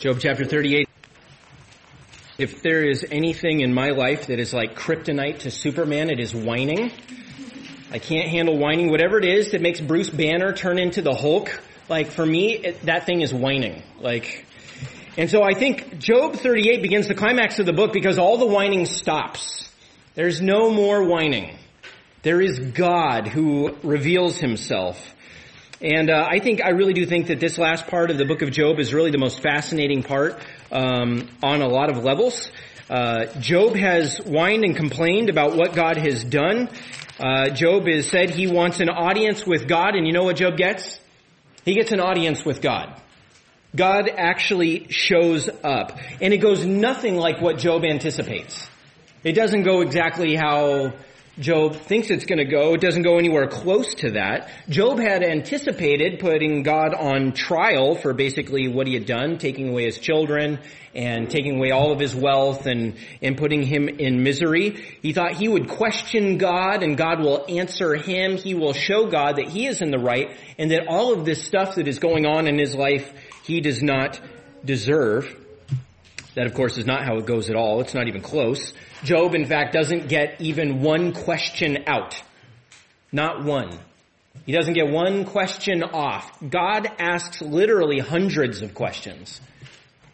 Job chapter 38. If there is anything in my life that is like kryptonite to Superman, it is whining. I can't handle whining. Whatever it is that makes Bruce Banner turn into the Hulk, like for me, it, that thing is whining. Like, and so I think Job 38 begins the climax of the book because all the whining stops. There's no more whining. There is God who reveals himself. And uh, I think I really do think that this last part of the book of Job is really the most fascinating part um, on a lot of levels. Uh, Job has whined and complained about what God has done. Uh, Job has said he wants an audience with God, and you know what Job gets? He gets an audience with God. God actually shows up, and it goes nothing like what Job anticipates. It doesn't go exactly how Job thinks it's going to go. It doesn't go anywhere close to that. Job had anticipated putting God on trial for basically what he had done, taking away his children and taking away all of his wealth and, and putting him in misery. He thought he would question God and God will answer him. He will show God that he is in the right and that all of this stuff that is going on in his life he does not deserve. That of course is not how it goes at all. It's not even close. Job, in fact, doesn't get even one question out. Not one. He doesn't get one question off. God asks literally hundreds of questions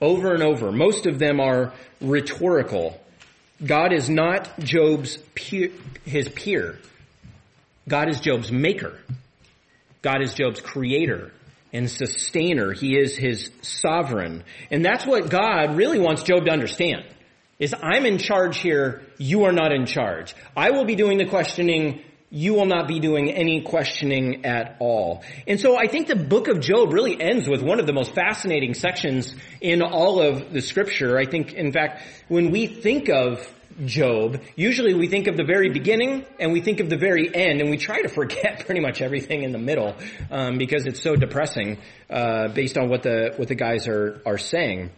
over and over. Most of them are rhetorical. God is not Job's peer, his peer. God is Job's maker. God is Job's creator and sustainer. He is his sovereign. And that's what God really wants Job to understand. Is I'm in charge here, you are not in charge. I will be doing the questioning, you will not be doing any questioning at all. And so I think the book of Job really ends with one of the most fascinating sections in all of the scripture. I think, in fact, when we think of Job, usually we think of the very beginning and we think of the very end, and we try to forget pretty much everything in the middle um, because it's so depressing uh, based on what the what the guys are are saying.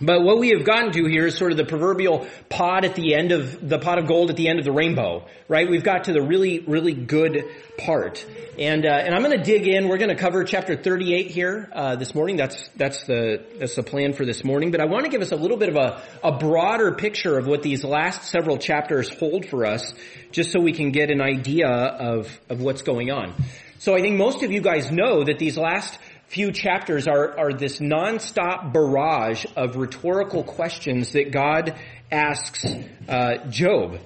But what we have gotten to here is sort of the proverbial pot at the end of the pot of gold at the end of the rainbow, right? We've got to the really, really good part, and uh, and I'm going to dig in. We're going to cover chapter 38 here uh, this morning. That's that's the that's the plan for this morning. But I want to give us a little bit of a a broader picture of what these last several chapters hold for us, just so we can get an idea of of what's going on. So I think most of you guys know that these last few chapters are, are this nonstop barrage of rhetorical questions that God asks uh, Job.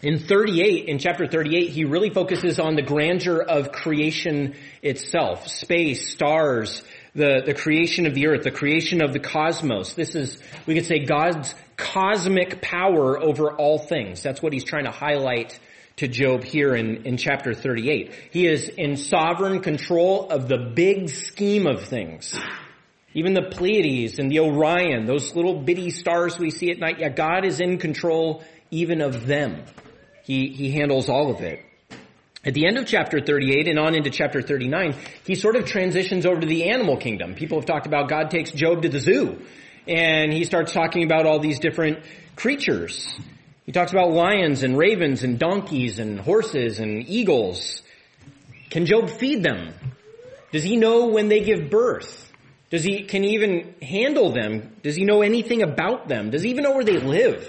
In 38, in chapter 38, he really focuses on the grandeur of creation itself. Space, stars, the, the creation of the earth, the creation of the cosmos. This is, we could say, God's cosmic power over all things. That's what he's trying to highlight to Job here in, in chapter 38. He is in sovereign control of the big scheme of things. Even the Pleiades and the Orion, those little bitty stars we see at night, yeah, God is in control even of them. He, he handles all of it. At the end of chapter 38 and on into chapter 39, he sort of transitions over to the animal kingdom. People have talked about God takes Job to the zoo and he starts talking about all these different creatures. He talks about lions and ravens and donkeys and horses and eagles. Can Job feed them? Does he know when they give birth? Does he, can he even handle them? Does he know anything about them? Does he even know where they live?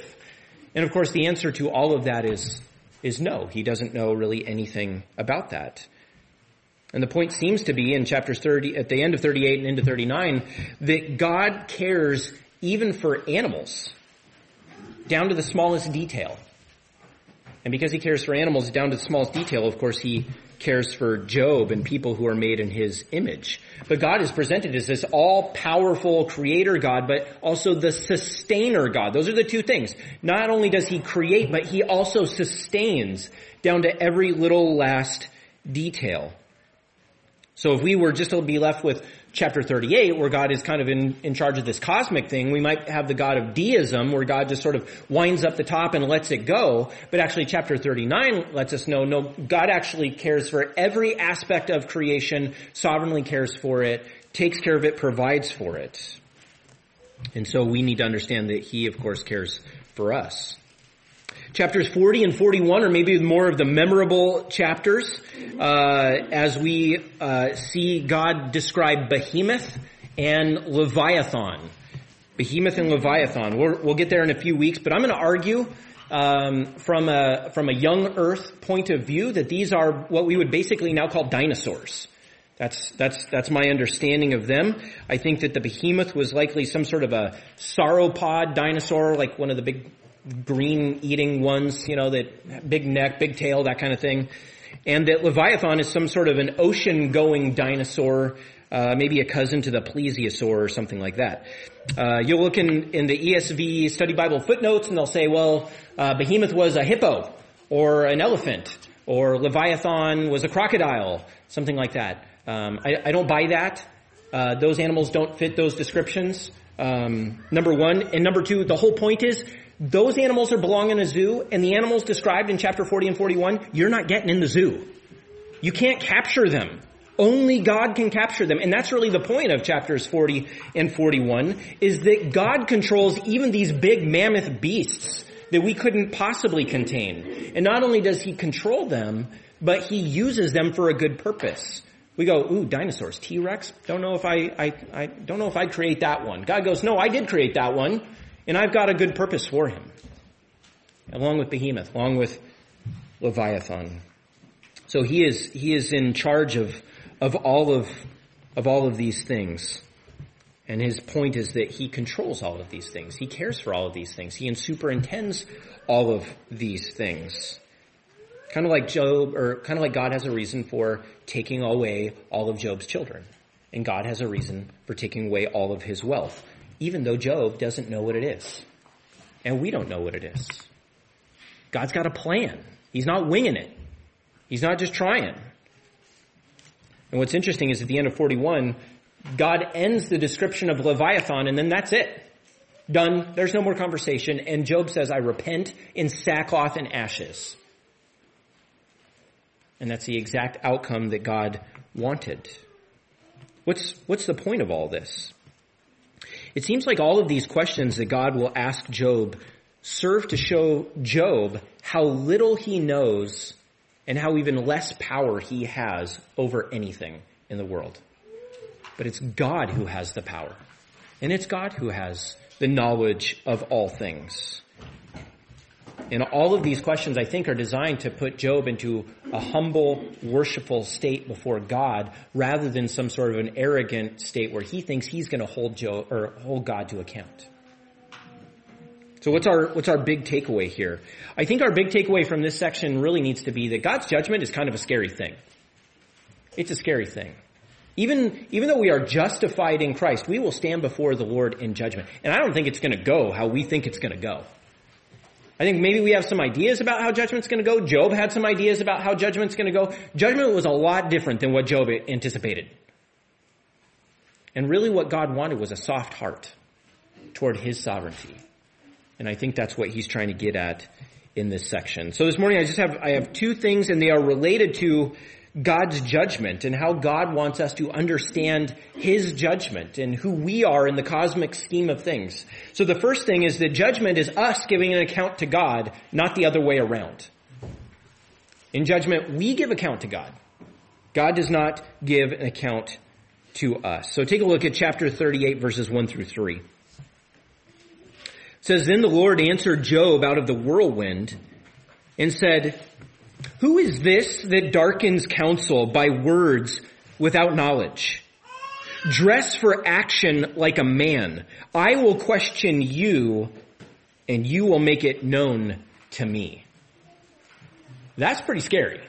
And of course the answer to all of that is, is no. He doesn't know really anything about that. And the point seems to be in chapters 30, at the end of 38 and into 39, that God cares even for animals down to the smallest detail. And because he cares for animals down to the smallest detail, of course, he cares for Job and people who are made in his image. But God is presented as this all-powerful creator God, but also the sustainer God. Those are the two things. Not only does he create, but he also sustains down to every little last detail. So if we were just to be left with chapter 38, where God is kind of in, in charge of this cosmic thing, we might have the God of deism, where God just sort of winds up the top and lets it go. But actually chapter 39 lets us know, no, God actually cares for every aspect of creation, sovereignly cares for it, takes care of it, provides for it. And so we need to understand that He, of course, cares for us. Chapters 40 and 41 are maybe more of the memorable chapters uh, as we uh, see God describe Behemoth and Leviathan. Behemoth and Leviathan. we will get there in a few weeks, but I'm going to argue um, from a from a young Earth point of view that these are what we would basically now call dinosaurs. That's that's that's my understanding of them. I think that the behemoth was likely some sort of a sauropod dinosaur, like one of the big green eating ones, you know, that big neck, big tail, that kind of thing. And that Leviathan is some sort of an ocean going dinosaur uh, maybe a cousin to the plesiosaur or something like that. Uh, you'll look in, in the ESV study Bible footnotes and they'll say, well, uh, behemoth was a hippo or an elephant or Leviathan was a crocodile, something like that. Um, I, I, don't buy that. Uh, those animals don't fit those descriptions. Um, number one. And number two, the whole point is those animals are belong in a zoo and the animals described in chapter 40 and 41, you're not getting in the zoo. You can't capture them. Only God can capture them. And that's really the point of chapters 40 and 41, is that God controls even these big mammoth beasts that we couldn't possibly contain. And not only does he control them, but he uses them for a good purpose. We go, ooh, dinosaurs, T-Rex? Don't know if I, I, I don't know if I'd create that one. God goes, no, I did create that one, and I've got a good purpose for him. Along with Behemoth, along with Leviathan. So he is, he is in charge of of all of, of all of these things. And his point is that he controls all of these things. He cares for all of these things. He superintends all of these things. Kind of like Job, or kind of like God has a reason for taking away all of Job's children. And God has a reason for taking away all of his wealth. Even though Job doesn't know what it is. And we don't know what it is. God's got a plan. He's not winging it. He's not just trying. And what's interesting is at the end of 41, God ends the description of Leviathan and then that's it. Done. There's no more conversation. And Job says, I repent in sackcloth and ashes. And that's the exact outcome that God wanted. What's, what's the point of all this? It seems like all of these questions that God will ask Job serve to show Job how little he knows and how even less power he has over anything in the world. But it's God who has the power. And it's God who has the knowledge of all things. And all of these questions, I think, are designed to put Job into a humble, worshipful state before God, rather than some sort of an arrogant state where he thinks he's going to hold Job or hold God to account. So what's our, what's our big takeaway here? I think our big takeaway from this section really needs to be that God's judgment is kind of a scary thing. It's a scary thing. Even, even though we are justified in Christ, we will stand before the Lord in judgment. And I don't think it's gonna go how we think it's gonna go. I think maybe we have some ideas about how judgment's gonna go. Job had some ideas about how judgment's gonna go. Judgment was a lot different than what Job anticipated. And really what God wanted was a soft heart toward His sovereignty. And I think that's what he's trying to get at in this section. So this morning I just have, I have two things and they are related to God's judgment and how God wants us to understand His judgment and who we are in the cosmic scheme of things. So the first thing is that judgment is us giving an account to God, not the other way around. In judgment, we give account to God. God does not give an account to us. So take a look at chapter 38 verses 1 through 3 says, Then the Lord answered Job out of the whirlwind and said, Who is this that darkens counsel by words without knowledge? Dress for action like a man. I will question you and you will make it known to me. That's pretty scary.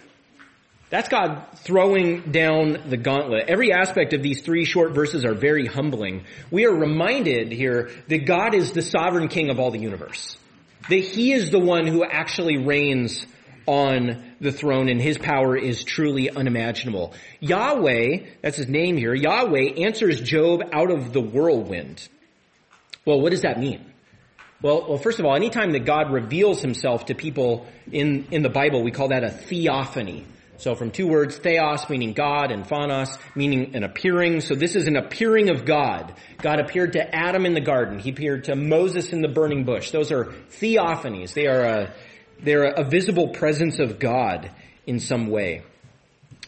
That's God throwing down the gauntlet. Every aspect of these three short verses are very humbling. We are reminded here that God is the sovereign king of all the universe. That He is the one who actually reigns on the throne and His power is truly unimaginable. Yahweh, that's His name here, Yahweh answers Job out of the whirlwind. Well, what does that mean? Well, well, first of all, anytime that God reveals himself to people in, in the Bible, we call that a theophany. So from two words, theos meaning God and phanos meaning an appearing. So this is an appearing of God. God appeared to Adam in the garden. He appeared to Moses in the burning bush. Those are theophanies. They are a, they're a visible presence of God in some way.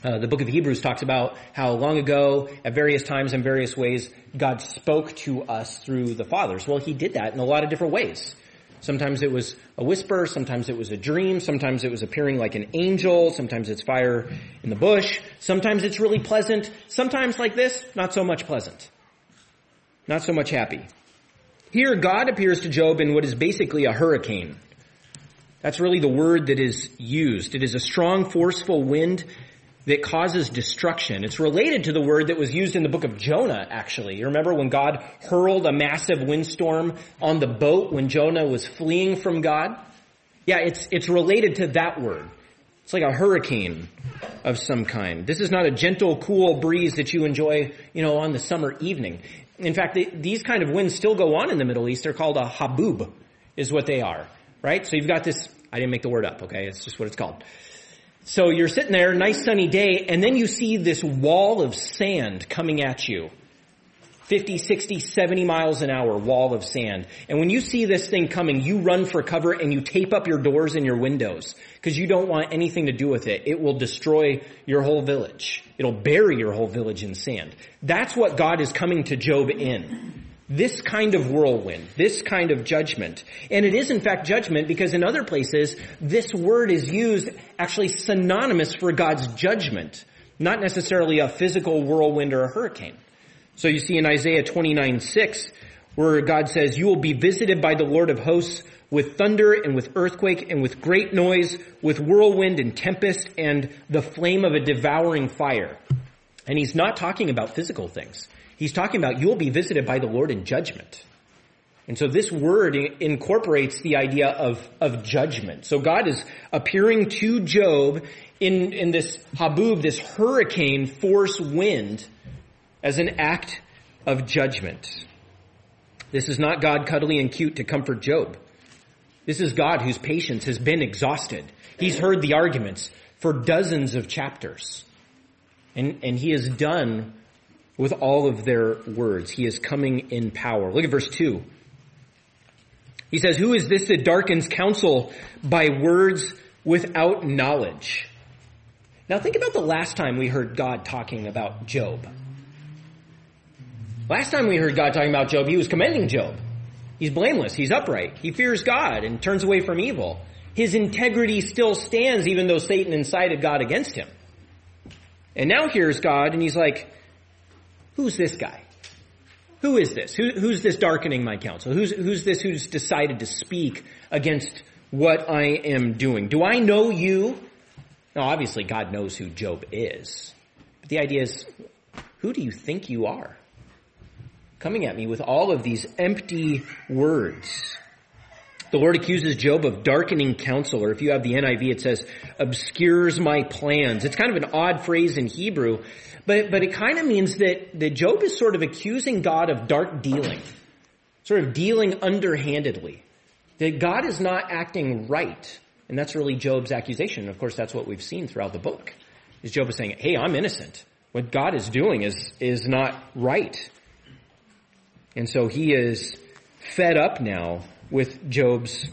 Uh, the book of Hebrews talks about how long ago, at various times and various ways, God spoke to us through the fathers. Well, He did that in a lot of different ways. Sometimes it was a whisper, sometimes it was a dream, sometimes it was appearing like an angel, sometimes it's fire in the bush, sometimes it's really pleasant, sometimes like this, not so much pleasant. Not so much happy. Here, God appears to Job in what is basically a hurricane. That's really the word that is used. It is a strong, forceful wind that causes destruction. It's related to the word that was used in the book of Jonah, actually. You remember when God hurled a massive windstorm on the boat when Jonah was fleeing from God? Yeah, it's, it's related to that word. It's like a hurricane of some kind. This is not a gentle, cool breeze that you enjoy, you know, on the summer evening. In fact, these kind of winds still go on in the Middle East. They're called a haboob, is what they are. Right? So you've got this, I didn't make the word up, okay? It's just what it's called. So you're sitting there, nice sunny day, and then you see this wall of sand coming at you. 50, 60, 70 miles an hour wall of sand. And when you see this thing coming, you run for cover and you tape up your doors and your windows because you don't want anything to do with it. It will destroy your whole village. It'll bury your whole village in sand. That's what God is coming to Job in. This kind of whirlwind, this kind of judgment. And it is in fact judgment because in other places, this word is used actually synonymous for God's judgment, not necessarily a physical whirlwind or a hurricane. So you see in Isaiah 29, 6, where God says, you will be visited by the Lord of hosts with thunder and with earthquake and with great noise, with whirlwind and tempest and the flame of a devouring fire. And he's not talking about physical things. He's talking about you'll be visited by the Lord in judgment. And so this word incorporates the idea of, of judgment. So God is appearing to Job in, in this haboob, this hurricane force wind as an act of judgment. This is not God cuddly and cute to comfort Job. This is God whose patience has been exhausted. He's heard the arguments for dozens of chapters. And, and he is done with all of their words. He is coming in power. Look at verse 2. He says, Who is this that darkens counsel by words without knowledge? Now think about the last time we heard God talking about Job. Last time we heard God talking about Job, he was commending Job. He's blameless. He's upright. He fears God and turns away from evil. His integrity still stands even though Satan incited God against him. And now here's God and he's like, who's this guy? Who is this? Who, who's this darkening my counsel? Who's, who's this who's decided to speak against what I am doing? Do I know you? Now, obviously, God knows who Job is. But the idea is, who do you think you are? Coming at me with all of these empty words. The Lord accuses Job of darkening counsel, or if you have the NIV, it says, obscures my plans. It's kind of an odd phrase in Hebrew, but, but it kind of means that, that Job is sort of accusing God of dark dealing, sort of dealing underhandedly. That God is not acting right. And that's really Job's accusation. Of course, that's what we've seen throughout the book. Is Job is saying, hey, I'm innocent. What God is doing is, is not right. And so he is fed up now with Job's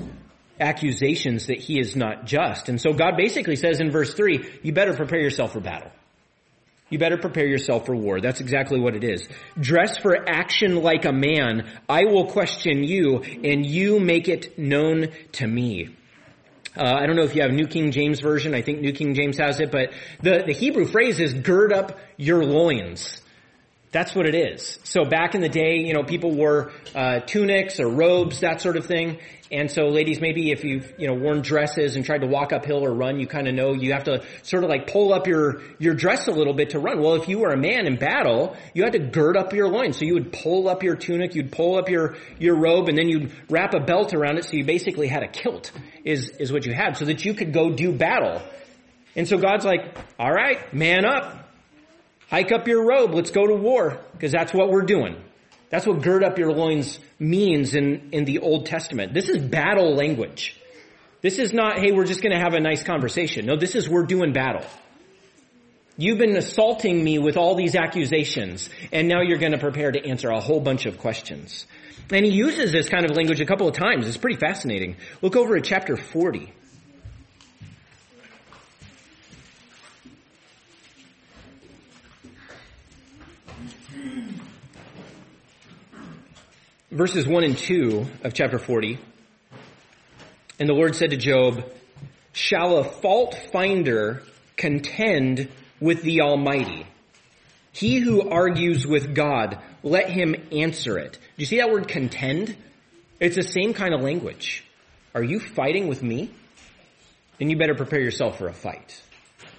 accusations that he is not just. And so God basically says in verse 3, you better prepare yourself for battle. You better prepare yourself for war. That's exactly what it is. Dress for action like a man. I will question you and you make it known to me. Uh, I don't know if you have New King James Version. I think New King James has it, but the, the Hebrew phrase is gird up your loins. That's what it is. So back in the day, you know, people wore uh, tunics or robes, that sort of thing. And so ladies, maybe if you've, you know, worn dresses and tried to walk uphill or run, you kind of know you have to sort of like pull up your, your dress a little bit to run. Well, if you were a man in battle, you had to gird up your loins. So you would pull up your tunic, you'd pull up your, your robe, and then you'd wrap a belt around it so you basically had a kilt is, is what you had so that you could go do battle. And so God's like, alright, man up. Hike up your robe. Let's go to war. Because that's what we're doing. That's what gird up your loins means in, in the Old Testament. This is battle language. This is not, hey, we're just going to have a nice conversation. No, this is we're doing battle. You've been assaulting me with all these accusations, and now you're going to prepare to answer a whole bunch of questions. And he uses this kind of language a couple of times. It's pretty fascinating. Look over at chapter 40. Verses 1 and 2 of chapter 40. And the Lord said to Job, Shall a fault finder contend with the Almighty? He who argues with God, let him answer it. Do you see that word contend? It's the same kind of language. Are you fighting with me? Then you better prepare yourself for a fight.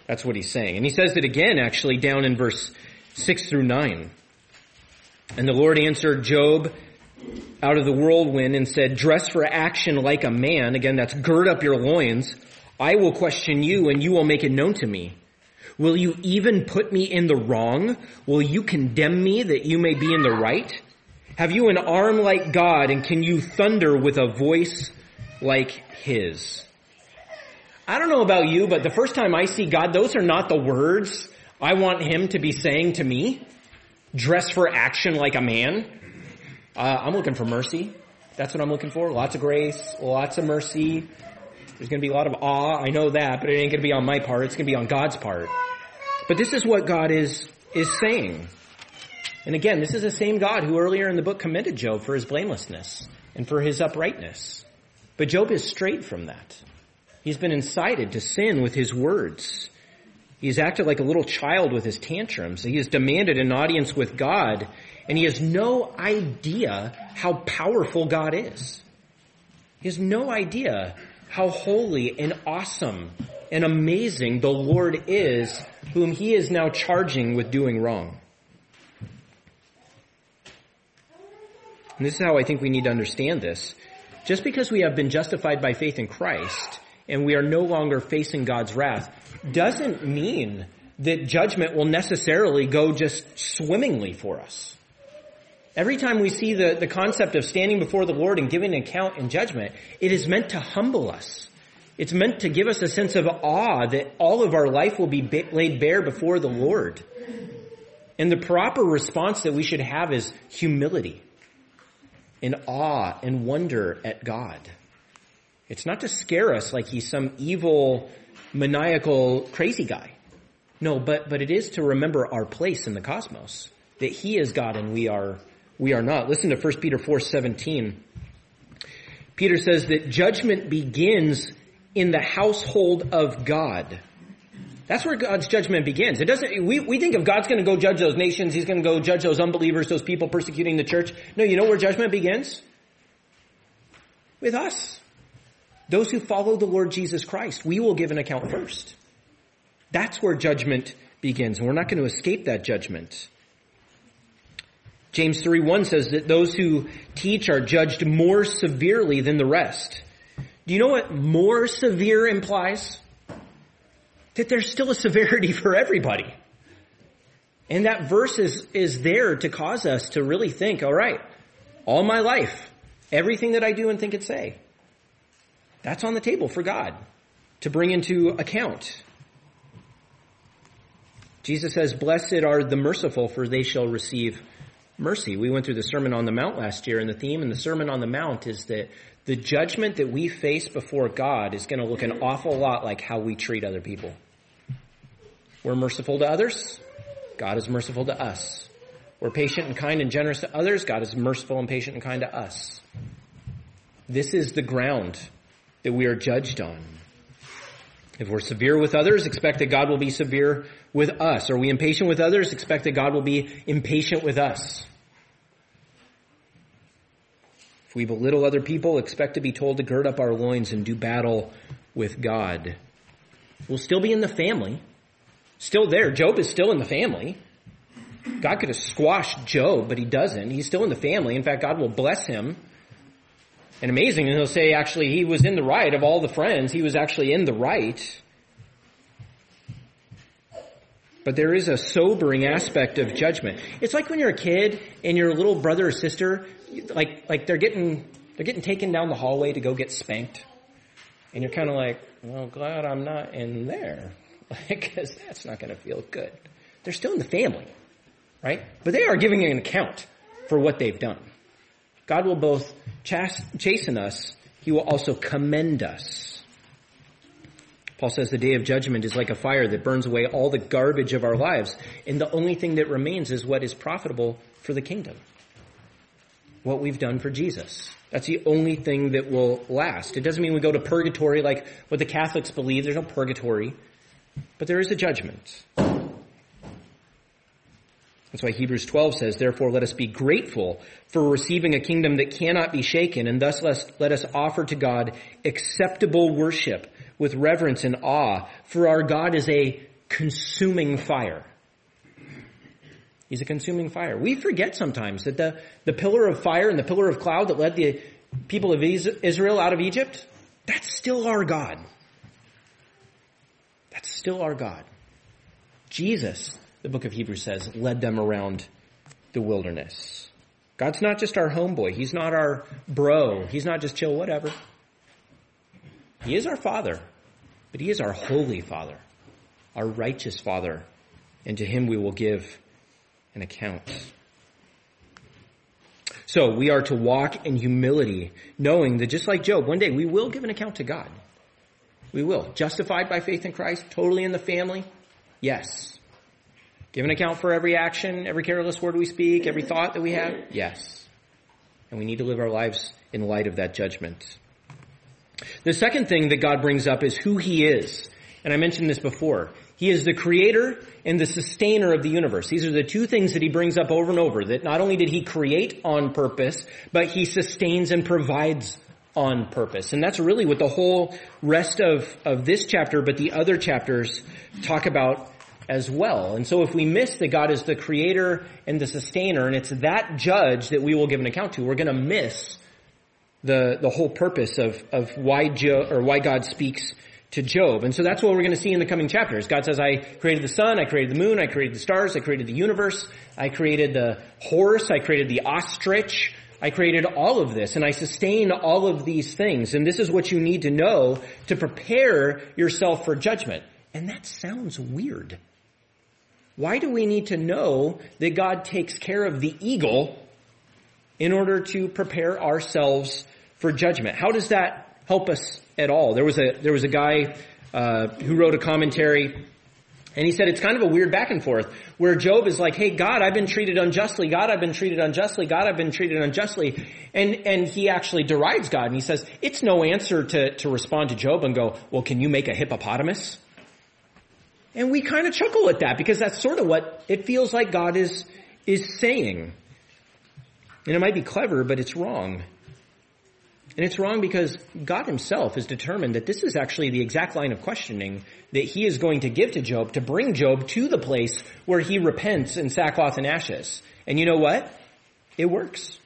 That's what he's saying. And he says it again actually down in verse 6 through 9. And the Lord answered Job out of the whirlwind and said, dress for action like a man. Again, that's gird up your loins. I will question you and you will make it known to me. Will you even put me in the wrong? Will you condemn me that you may be in the right? Have you an arm like God and can you thunder with a voice like his? I don't know about you, but the first time I see God, those are not the words I want him to be saying to me. Dress for action like a man. Uh, I'm looking for mercy. That's what I'm looking for. Lots of grace, lots of mercy. There's going to be a lot of awe. I know that, but it ain't going to be on my part. It's going to be on God's part. But this is what God is, is saying. And again, this is the same God who earlier in the book commended Job for his blamelessness and for his uprightness. But Job is straight from that. He's been incited to sin with his words. He's acted like a little child with his tantrums. He has demanded an audience with God, and he has no idea how powerful God is. He has no idea how holy and awesome and amazing the Lord is, whom he is now charging with doing wrong. And this is how I think we need to understand this. Just because we have been justified by faith in Christ and we are no longer facing God's wrath doesn't mean that judgment will necessarily go just swimmingly for us. Every time we see the, the concept of standing before the Lord and giving an account in judgment, it is meant to humble us. It's meant to give us a sense of awe that all of our life will be laid bare before the Lord. And the proper response that we should have is humility and awe and wonder at God. It's not to scare us like he's some evil, maniacal, crazy guy. No, but, but it is to remember our place in the cosmos. That he is God and we are, we are not. Listen to 1 Peter 4, 17. Peter says that judgment begins in the household of God. That's where God's judgment begins. It doesn't, we, we think if God's going to go judge those nations, He's going to go judge those unbelievers, those people persecuting the church. No, you know where judgment begins? With us. Those who follow the Lord Jesus Christ. We will give an account first. That's where judgment begins. And we're not going to escape that judgment. James 3.1 says that those who teach are judged more severely than the rest. Do you know what more severe implies? that there's still a severity for everybody. And that verse is, is there to cause us to really think, all right, all my life, everything that I do and think and say, that's on the table for God to bring into account. Jesus says, blessed are the merciful for they shall receive mercy. We went through the Sermon on the Mount last year and the theme in the Sermon on the Mount is that the judgment that we face before God is going to look an awful lot like how we treat other people. We're merciful to others. God is merciful to us. We're patient and kind and generous to others. God is merciful and patient and kind to us. This is the ground that we are judged on. If we're severe with others, expect that God will be severe with us. Are we impatient with others? Expect that God will be impatient with us. If we belittle other people, expect to be told to gird up our loins and do battle with God. We'll still be in the family, still there. Job is still in the family. God could have squashed Job, but he doesn't. He's still in the family. In fact, God will bless him. And amazing, and he'll say actually he was in the right of all the friends. He was actually in the right. But there is a sobering aspect of judgment. It's like when you're a kid and your little brother or sister, like, like they're getting, they're getting taken down the hallway to go get spanked. And you're kind of like, well, glad I'm not in there because that's not going to feel good. They're still in the family, right? But they are giving an account for what they've done. God will both chasten us, He will also commend us. Paul says the day of judgment is like a fire that burns away all the garbage of our lives, and the only thing that remains is what is profitable for the kingdom. what we've done for Jesus. That's the only thing that will last. It doesn't mean we go to purgatory like what the Catholics believe. There's no purgatory. But there is a judgment. That's why Hebrews 12 says, Therefore let us be grateful for receiving a kingdom that cannot be shaken, and thus let us offer to God acceptable worship with reverence and awe, for our God is a consuming fire. He's a consuming fire. We forget sometimes that the, the pillar of fire and the pillar of cloud that led the people of Israel out of Egypt, that's still our God. That's still our God. Jesus the book of Hebrews says, led them around the wilderness. God's not just our homeboy. He's not our bro. He's not just chill, whatever. He is our Father, but He is our holy Father, our righteous Father, and to Him we will give an account. So we are to walk in humility, knowing that just like Job, one day we will give an account to God. We will. Justified by faith in Christ, totally in the family? Yes. Give an account for every action, every careless word we speak, every thought that we have? Yes. And we need to live our lives in light of that judgment. The second thing that God brings up is who He is. And I mentioned this before. He is the creator and the sustainer of the universe. These are the two things that he brings up over and over, that not only did he create on purpose, but he sustains and provides on purpose. And that's really what the whole rest of, of this chapter, but the other chapters talk about as well. And so if we miss that God is the creator and the sustainer, and it's that judge that we will give an account to, we're going to miss the, the whole purpose of, of why or why God speaks to Job. And so that's what we're going to see in the coming chapters. God says, I created the sun, I created the moon, I created the stars, I created the universe, I created the horse, I created the ostrich, I created all of this and I sustain all of these things. And this is what you need to know to prepare yourself for judgment. And that sounds weird. Why do we need to know that God takes care of the eagle in order to prepare ourselves for judgment? How does that help us at all? There was a, there was a guy, uh, who wrote a commentary and he said it's kind of a weird back and forth where Job is like, Hey, God, I've been treated unjustly. God, I've been treated unjustly. God, I've been treated unjustly. And, and he actually derides God and he says, it's no answer to, to respond to Job and go, well, can you make a hippopotamus? And we kind of chuckle at that because that's sort of what it feels like God is, is saying. And it might be clever, but it's wrong. And it's wrong because God himself has determined that this is actually the exact line of questioning that he is going to give to Job to bring Job to the place where he repents in sackcloth and ashes. And you know what? It works.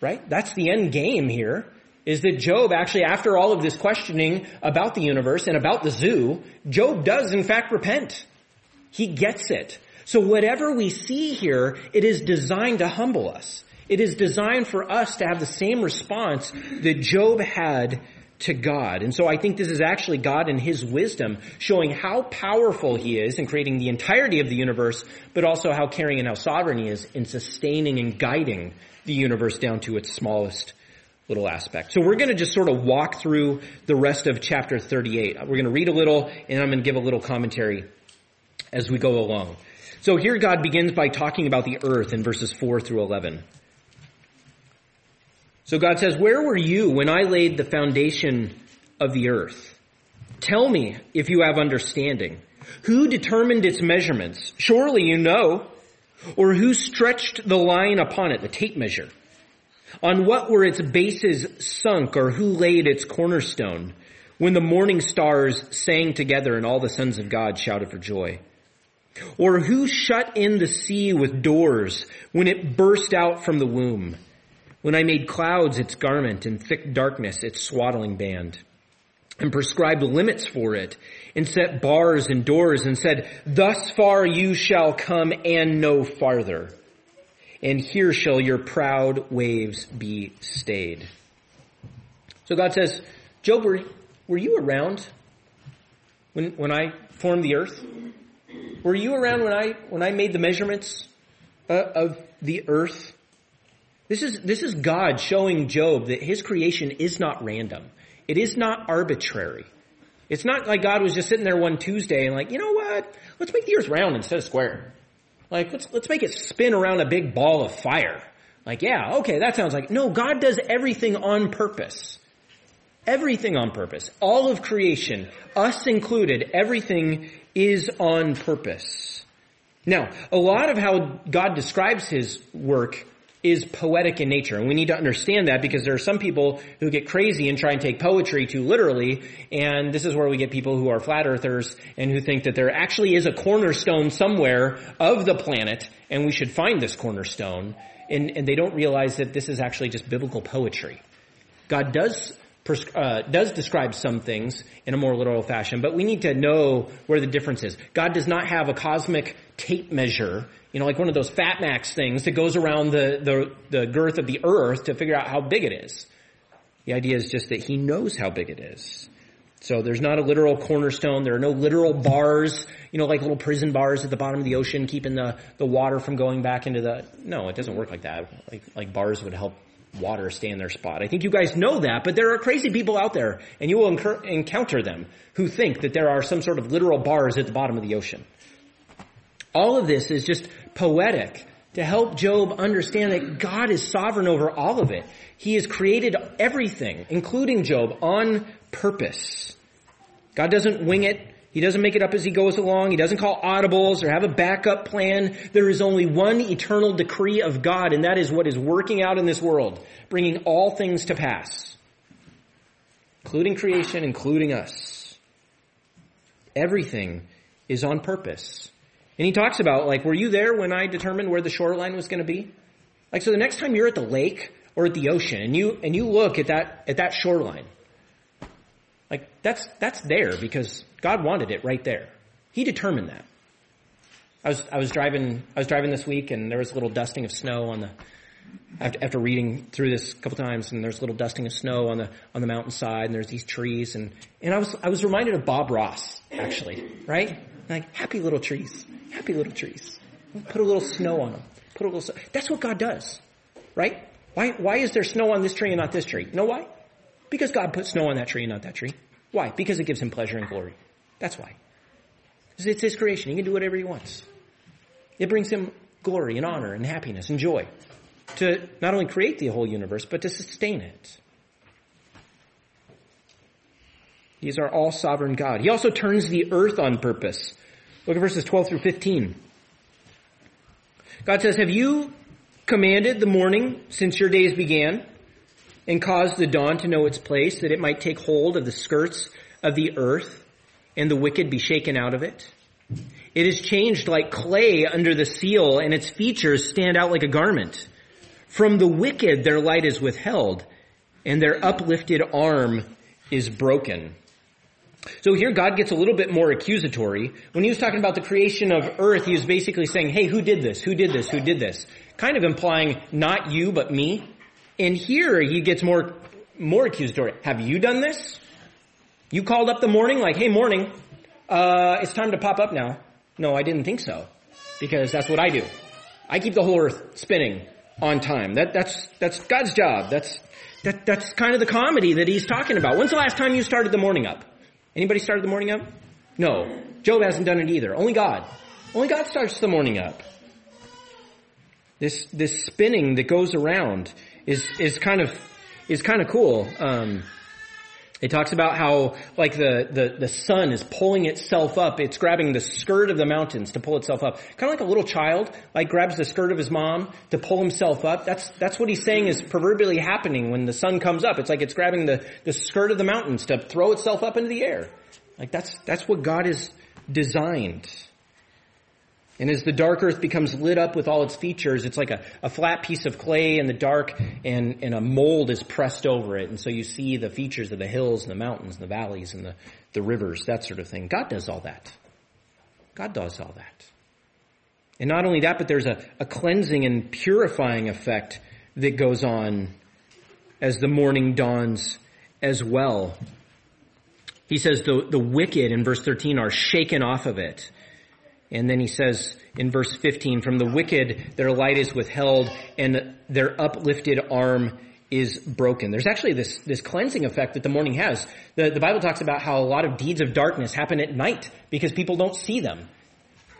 Right? That's the end game here is that Job actually, after all of this questioning about the universe and about the zoo, Job does in fact repent. He gets it. So whatever we see here, it is designed to humble us. It is designed for us to have the same response that Job had to God. And so I think this is actually God in His wisdom showing how powerful He is in creating the entirety of the universe, but also how caring and how sovereign He is in sustaining and guiding the universe down to its smallest little aspect. So we're going to just sort of walk through the rest of chapter 38. We're going to read a little and I'm going to give a little commentary as we go along. So here God begins by talking about the earth in verses 4 through 11. So God says, Where were you when I laid the foundation of the earth? Tell me if you have understanding. Who determined its measurements? Surely you know. Or who stretched the line upon it, the tape measure? On what were its bases sunk or who laid its cornerstone? When the morning stars sang together and all the sons of God shouted for joy. Or who shut in the sea with doors when it burst out from the womb? When I made clouds its garment and thick darkness its swaddling band and prescribed limits for it and set bars and doors and said, thus far you shall come and no farther and here shall your proud waves be stayed. So God says, Job, were, were you around when, when I formed the earth? Were you around when I, when I made the measurements uh, of the earth? This is, this is God showing Job that his creation is not random. It is not arbitrary. It's not like God was just sitting there one Tuesday and like, you know what? Let's make the earth round instead of square. Like, let's, let's make it spin around a big ball of fire. Like, yeah, okay, that sounds like, no, God does everything on purpose. Everything on purpose. All of creation, us included, everything is on purpose. Now, a lot of how God describes His work is poetic in nature. And we need to understand that because there are some people who get crazy and try and take poetry too literally. And this is where we get people who are flat earthers and who think that there actually is a cornerstone somewhere of the planet and we should find this cornerstone. And, and they don't realize that this is actually just biblical poetry. God does uh, does describe some things in a more literal fashion, but we need to know where the difference is. God does not have a cosmic tape measure you know, like one of those FatMax things that goes around the, the, the girth of the earth to figure out how big it is. The idea is just that he knows how big it is. So there's not a literal cornerstone. There are no literal bars, you know, like little prison bars at the bottom of the ocean keeping the, the water from going back into the, no, it doesn't work like that. Like, like bars would help water stay in their spot. I think you guys know that, but there are crazy people out there and you will incur, encounter them who think that there are some sort of literal bars at the bottom of the ocean. All of this is just poetic to help Job understand that God is sovereign over all of it. He has created everything, including Job, on purpose. God doesn't wing it. He doesn't make it up as he goes along. He doesn't call audibles or have a backup plan. There is only one eternal decree of God, and that is what is working out in this world, bringing all things to pass, including creation, including us. Everything is on purpose. And he talks about, like, were you there when I determined where the shoreline was going to be? Like, so the next time you're at the lake or at the ocean and you, and you look at that, at that shoreline, like, that's, that's there because God wanted it right there. He determined that. I was, I was driving, I was driving this week and there was a little dusting of snow on the, after, after reading through this a couple times and there's a little dusting of snow on the, on the mountainside and there's these trees and, and I was, I was reminded of Bob Ross, actually, right? Like, happy little trees. Happy little trees. Put a little snow on them. Put a little. Snow. That's what God does, right? Why? Why is there snow on this tree and not this tree? You know why? Because God put snow on that tree and not that tree. Why? Because it gives Him pleasure and glory. That's why. It's His creation. He can do whatever He wants. It brings Him glory and honor and happiness and joy to not only create the whole universe, but to sustain it. He is our all sovereign God. He also turns the earth on purpose. Look at verses 12 through 15. God says, Have you commanded the morning since your days began and caused the dawn to know its place that it might take hold of the skirts of the earth and the wicked be shaken out of it? It is changed like clay under the seal and its features stand out like a garment. From the wicked their light is withheld and their uplifted arm is broken. So here God gets a little bit more accusatory. When he was talking about the creation of earth, he was basically saying, hey, who did this? Who did this? Who did this? Kind of implying not you, but me. And here he gets more, more accusatory. Have you done this? You called up the morning like, hey, morning, uh, it's time to pop up now. No, I didn't think so. Because that's what I do. I keep the whole earth spinning on time. That, that's, that's God's job. That's, that, that's kind of the comedy that he's talking about. When's the last time you started the morning up? Anybody started the morning up? No. Job hasn't done it either. Only God. Only God starts the morning up. This this spinning that goes around is is kind of is kind of cool. Um, it talks about how like the, the, the sun is pulling itself up. It's grabbing the skirt of the mountains to pull itself up. Kind of like a little child, like grabs the skirt of his mom to pull himself up. That's, that's what he's saying is proverbially happening when the sun comes up. It's like it's grabbing the, the skirt of the mountains to throw itself up into the air. Like that's, that's what God is designed. And as the dark earth becomes lit up with all its features, it's like a, a flat piece of clay in the dark and, and a mold is pressed over it. And so you see the features of the hills and the mountains and the valleys and the, the rivers, that sort of thing. God does all that. God does all that. And not only that, but there's a, a cleansing and purifying effect that goes on as the morning dawns as well. He says the, the wicked in verse 13 are shaken off of it. And then he says in verse 15, from the wicked their light is withheld and their uplifted arm is broken. There's actually this, this cleansing effect that the morning has. The, the Bible talks about how a lot of deeds of darkness happen at night because people don't see them.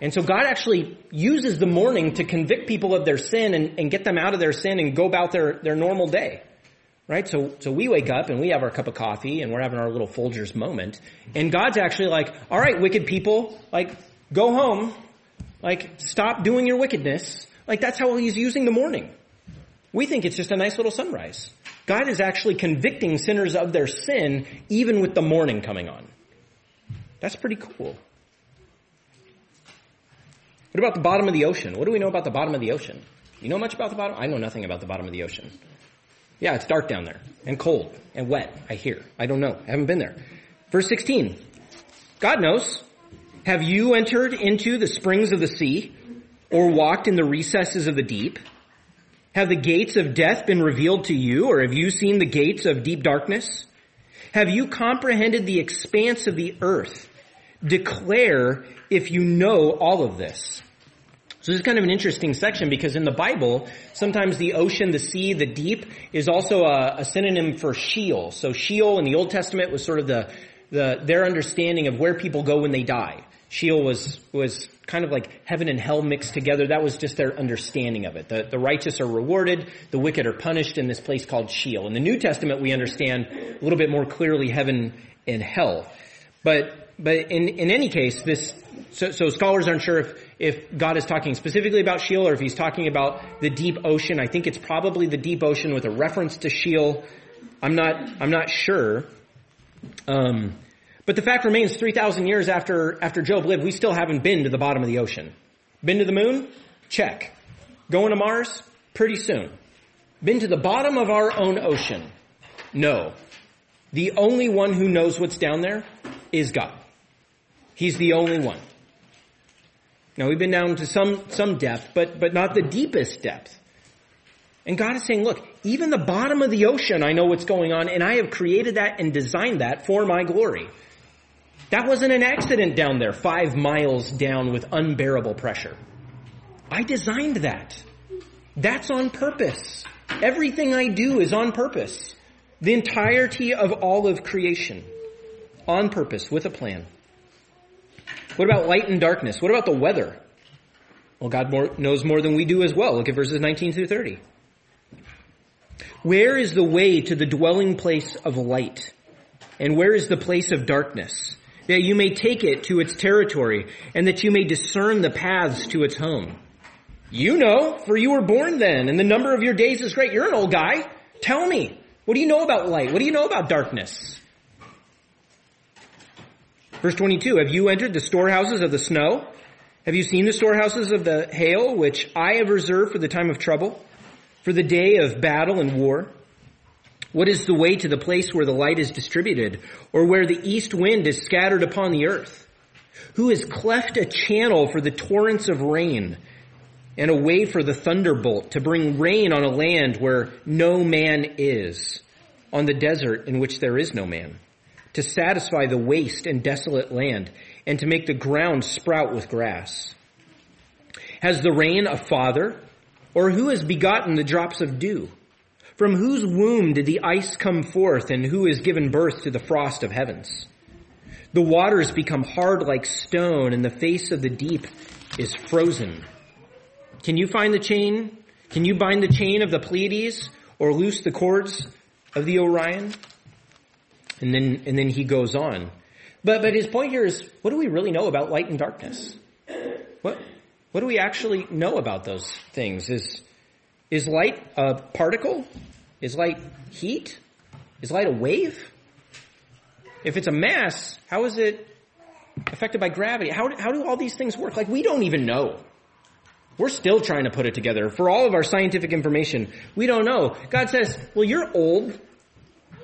And so God actually uses the morning to convict people of their sin and, and get them out of their sin and go about their, their normal day. Right? So, so we wake up and we have our cup of coffee and we're having our little Folgers moment. And God's actually like, all right, wicked people, like, go home. Like, stop doing your wickedness. Like, that's how he's using the morning. We think it's just a nice little sunrise. God is actually convicting sinners of their sin even with the morning coming on. That's pretty cool. What about the bottom of the ocean? What do we know about the bottom of the ocean? You know much about the bottom? I know nothing about the bottom of the ocean. Yeah, it's dark down there and cold and wet. I hear. I don't know. I haven't been there. Verse 16. God knows. Have you entered into the springs of the sea or walked in the recesses of the deep? Have the gates of death been revealed to you or have you seen the gates of deep darkness? Have you comprehended the expanse of the earth? Declare if you know all of this. So this is kind of an interesting section because in the Bible, sometimes the ocean, the sea, the deep is also a, a, synonym for Sheol. So Sheol in the Old Testament was sort of the, the, their understanding of where people go when they die. Sheol was, was kind of like heaven and hell mixed together. That was just their understanding of it. The, the righteous are rewarded, the wicked are punished in this place called Sheol. In the New Testament, we understand a little bit more clearly heaven and hell. But, but in, in any case, this, so, so scholars aren't sure if, if God is talking specifically about Sheol or if he's talking about the deep ocean. I think it's probably the deep ocean with a reference to Sheol. I'm not, I'm not sure. Um, but the fact remains 3,000 years after, after Job lived, we still haven't been to the bottom of the ocean. Been to the moon? Check. Going to Mars? Pretty soon. Been to the bottom of our own ocean? No. The only one who knows what's down there is God. He's the only one. Now we've been down to some, some depth, but, but not the deepest depth. And God is saying, look, even the bottom of the ocean, I know what's going on, and I have created that and designed that for my glory. That wasn't an accident down there, five miles down with unbearable pressure. I designed that. That's on purpose. Everything I do is on purpose. The entirety of all of creation. On purpose, with a plan. What about light and darkness? What about the weather? Well, God more, knows more than we do as well. Look at verses 19 through 30. Where is the way to the dwelling place of light? And where is the place of darkness? That you may take it to its territory, and that you may discern the paths to its home. You know, for you were born then, and the number of your days is great. You're an old guy. Tell me, what do you know about light? What do you know about darkness? Verse 22, have you entered the storehouses of the snow? Have you seen the storehouses of the hail, which I have reserved for the time of trouble, for the day of battle and war? What is the way to the place where the light is distributed, or where the east wind is scattered upon the earth? Who has cleft a channel for the torrents of rain, and a way for the thunderbolt to bring rain on a land where no man is, on the desert in which there is no man? to satisfy the waste and desolate land, and to make the ground sprout with grass? Has the rain a father? Or who has begotten the drops of dew? From whose womb did the ice come forth, and who has given birth to the frost of heavens? The waters become hard like stone, and the face of the deep is frozen. Can you find the chain? Can you bind the chain of the Pleiades, or loose the cords of the Orion? And then, and then he goes on. But, but his point here is, what do we really know about light and darkness? What, what do we actually know about those things? Is, is light a particle? Is light heat? Is light a wave? If it's a mass, how is it affected by gravity? How, how do all these things work? Like, we don't even know. We're still trying to put it together. For all of our scientific information, we don't know. God says, well, you're old.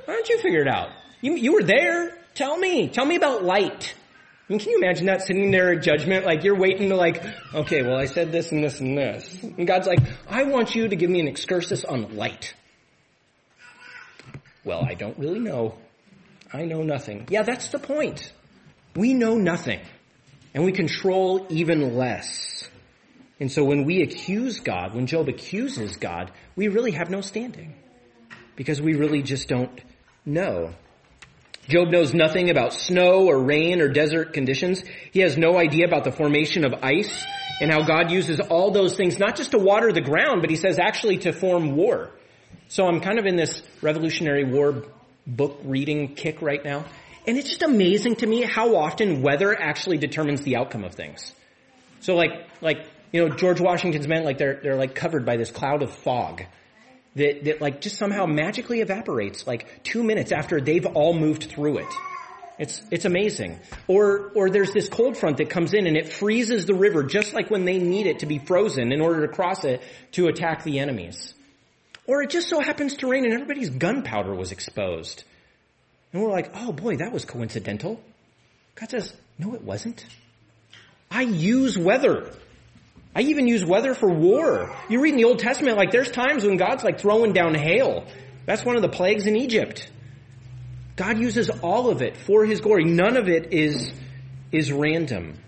Why don't you figure it out? You, you were there. Tell me. Tell me about light. I mean, can you imagine that sitting there at judgment? Like you're waiting to like, okay, well I said this and this and this. And God's like, I want you to give me an excursus on light. Well, I don't really know. I know nothing. Yeah, that's the point. We know nothing. And we control even less. And so when we accuse God, when Job accuses God, we really have no standing. Because we really just don't know. Job knows nothing about snow or rain or desert conditions. He has no idea about the formation of ice and how God uses all those things not just to water the ground, but he says actually to form war. So I'm kind of in this Revolutionary War book reading kick right now. And it's just amazing to me how often weather actually determines the outcome of things. So like, like, you know, George Washington's men, like they're, they're like covered by this cloud of fog that, that like just somehow magically evaporates like two minutes after they've all moved through it. It's, it's amazing. Or, or there's this cold front that comes in and it freezes the river just like when they need it to be frozen in order to cross it to attack the enemies. Or it just so happens to rain and everybody's gunpowder was exposed. And we're like, oh boy, that was coincidental. God says, no, it wasn't. I use weather. I even use weather for war. You read in the Old Testament, like there's times when God's like throwing down hail. That's one of the plagues in Egypt. God uses all of it for His glory. None of it is, is random.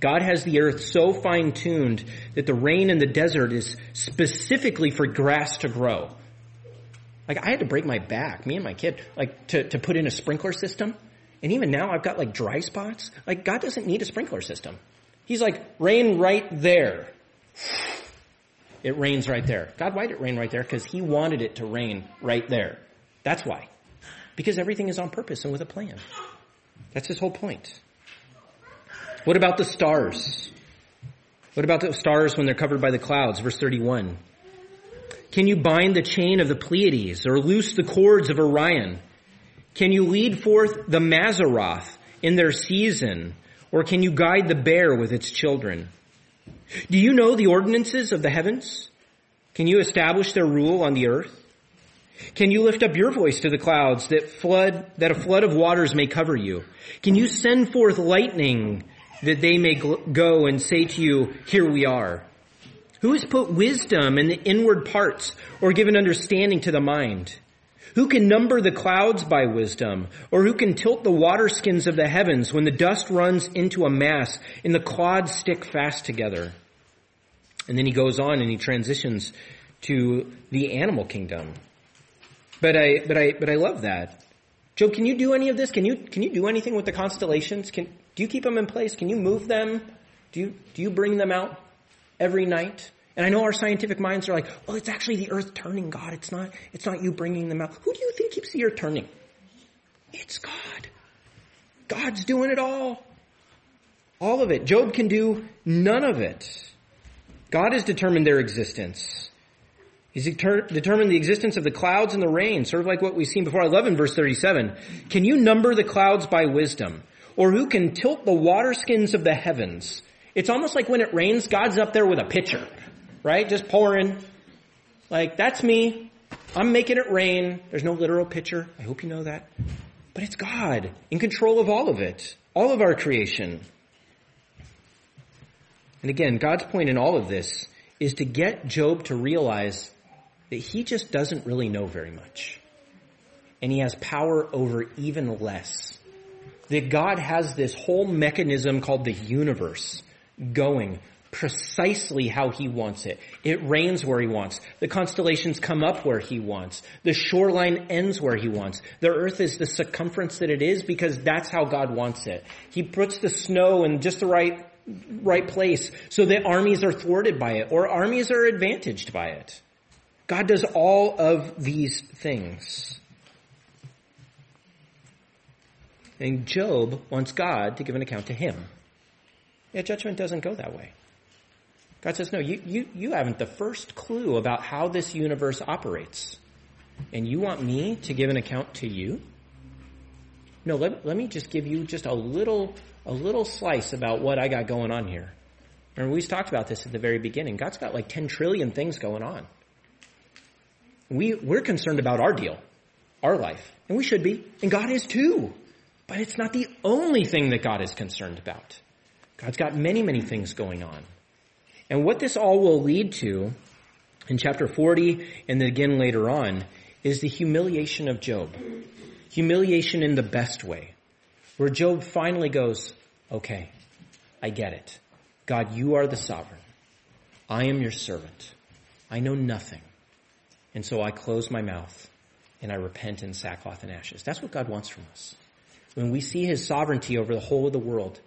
God has the earth so fine tuned that the rain in the desert is specifically for grass to grow. Like I had to break my back, me and my kid, like to, to put in a sprinkler system. And even now I've got like dry spots. Like God doesn't need a sprinkler system. He's like, rain right there. It rains right there. God, why did it rain right there? Because He wanted it to rain right there. That's why. Because everything is on purpose and with a plan. That's His whole point. What about the stars? What about the stars when they're covered by the clouds? Verse 31. Can you bind the chain of the Pleiades or loose the cords of Orion? Can you lead forth the Mazzaroth in their season or can you guide the bear with its children? Do you know the ordinances of the heavens? Can you establish their rule on the earth? Can you lift up your voice to the clouds that flood, that a flood of waters may cover you? Can you send forth lightning that they may go and say to you, here we are? Who has put wisdom in the inward parts or given understanding to the mind? Who can number the clouds by wisdom? Or who can tilt the water skins of the heavens when the dust runs into a mass and the clods stick fast together? And then he goes on and he transitions to the animal kingdom. But I, but I, but I love that. Job, can you do any of this? Can you, can you do anything with the constellations? Can, do you keep them in place? Can you move them? Do you, do you bring them out every night? And I know our scientific minds are like, well, it's actually the earth turning, God. It's not, it's not you bringing them out. Who do you think keeps the earth turning? It's God. God's doing it all. All of it. Job can do none of it. God has determined their existence. He's determined the existence of the clouds and the rain, sort of like what we've seen before. I love in verse 37. Can you number the clouds by wisdom? Or who can tilt the water skins of the heavens? It's almost like when it rains, God's up there with a pitcher right? Just pouring. Like, that's me. I'm making it rain. There's no literal pitcher. I hope you know that. But it's God in control of all of it, all of our creation. And again, God's point in all of this is to get Job to realize that he just doesn't really know very much. And he has power over even less. That God has this whole mechanism called the universe going precisely how he wants it. It rains where he wants. The constellations come up where he wants. The shoreline ends where he wants. The earth is the circumference that it is because that's how God wants it. He puts the snow in just the right, right place so that armies are thwarted by it or armies are advantaged by it. God does all of these things. And Job wants God to give an account to him. Yeah, judgment doesn't go that way. God says, no, you, you, you haven't the first clue about how this universe operates. And you want me to give an account to you? No, let, let me just give you just a little, a little slice about what I got going on here. Remember, we talked about this at the very beginning. God's got like 10 trillion things going on. We, we're concerned about our deal, our life, and we should be, and God is too. But it's not the only thing that God is concerned about. God's got many, many things going on. And what this all will lead to in chapter 40 and then again later on is the humiliation of Job. Humiliation in the best way. Where Job finally goes, okay, I get it. God, you are the sovereign. I am your servant. I know nothing. And so I close my mouth and I repent in sackcloth and ashes. That's what God wants from us. When we see his sovereignty over the whole of the world,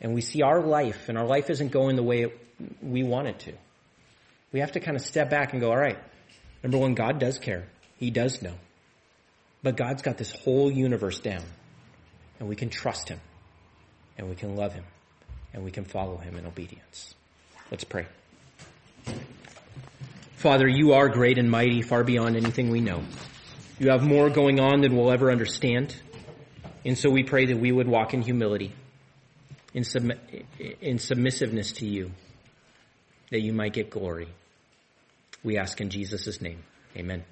and we see our life, and our life isn't going the way we want it to, we have to kind of step back and go, all right, number one, God does care. He does know. But God's got this whole universe down, and we can trust him, and we can love him, and we can follow him in obedience. Let's pray. Father, you are great and mighty, far beyond anything we know. You have more going on than we'll ever understand. And so we pray that we would walk in humility, in, in submissiveness to you, that you might get glory. We ask in Jesus' name. Amen.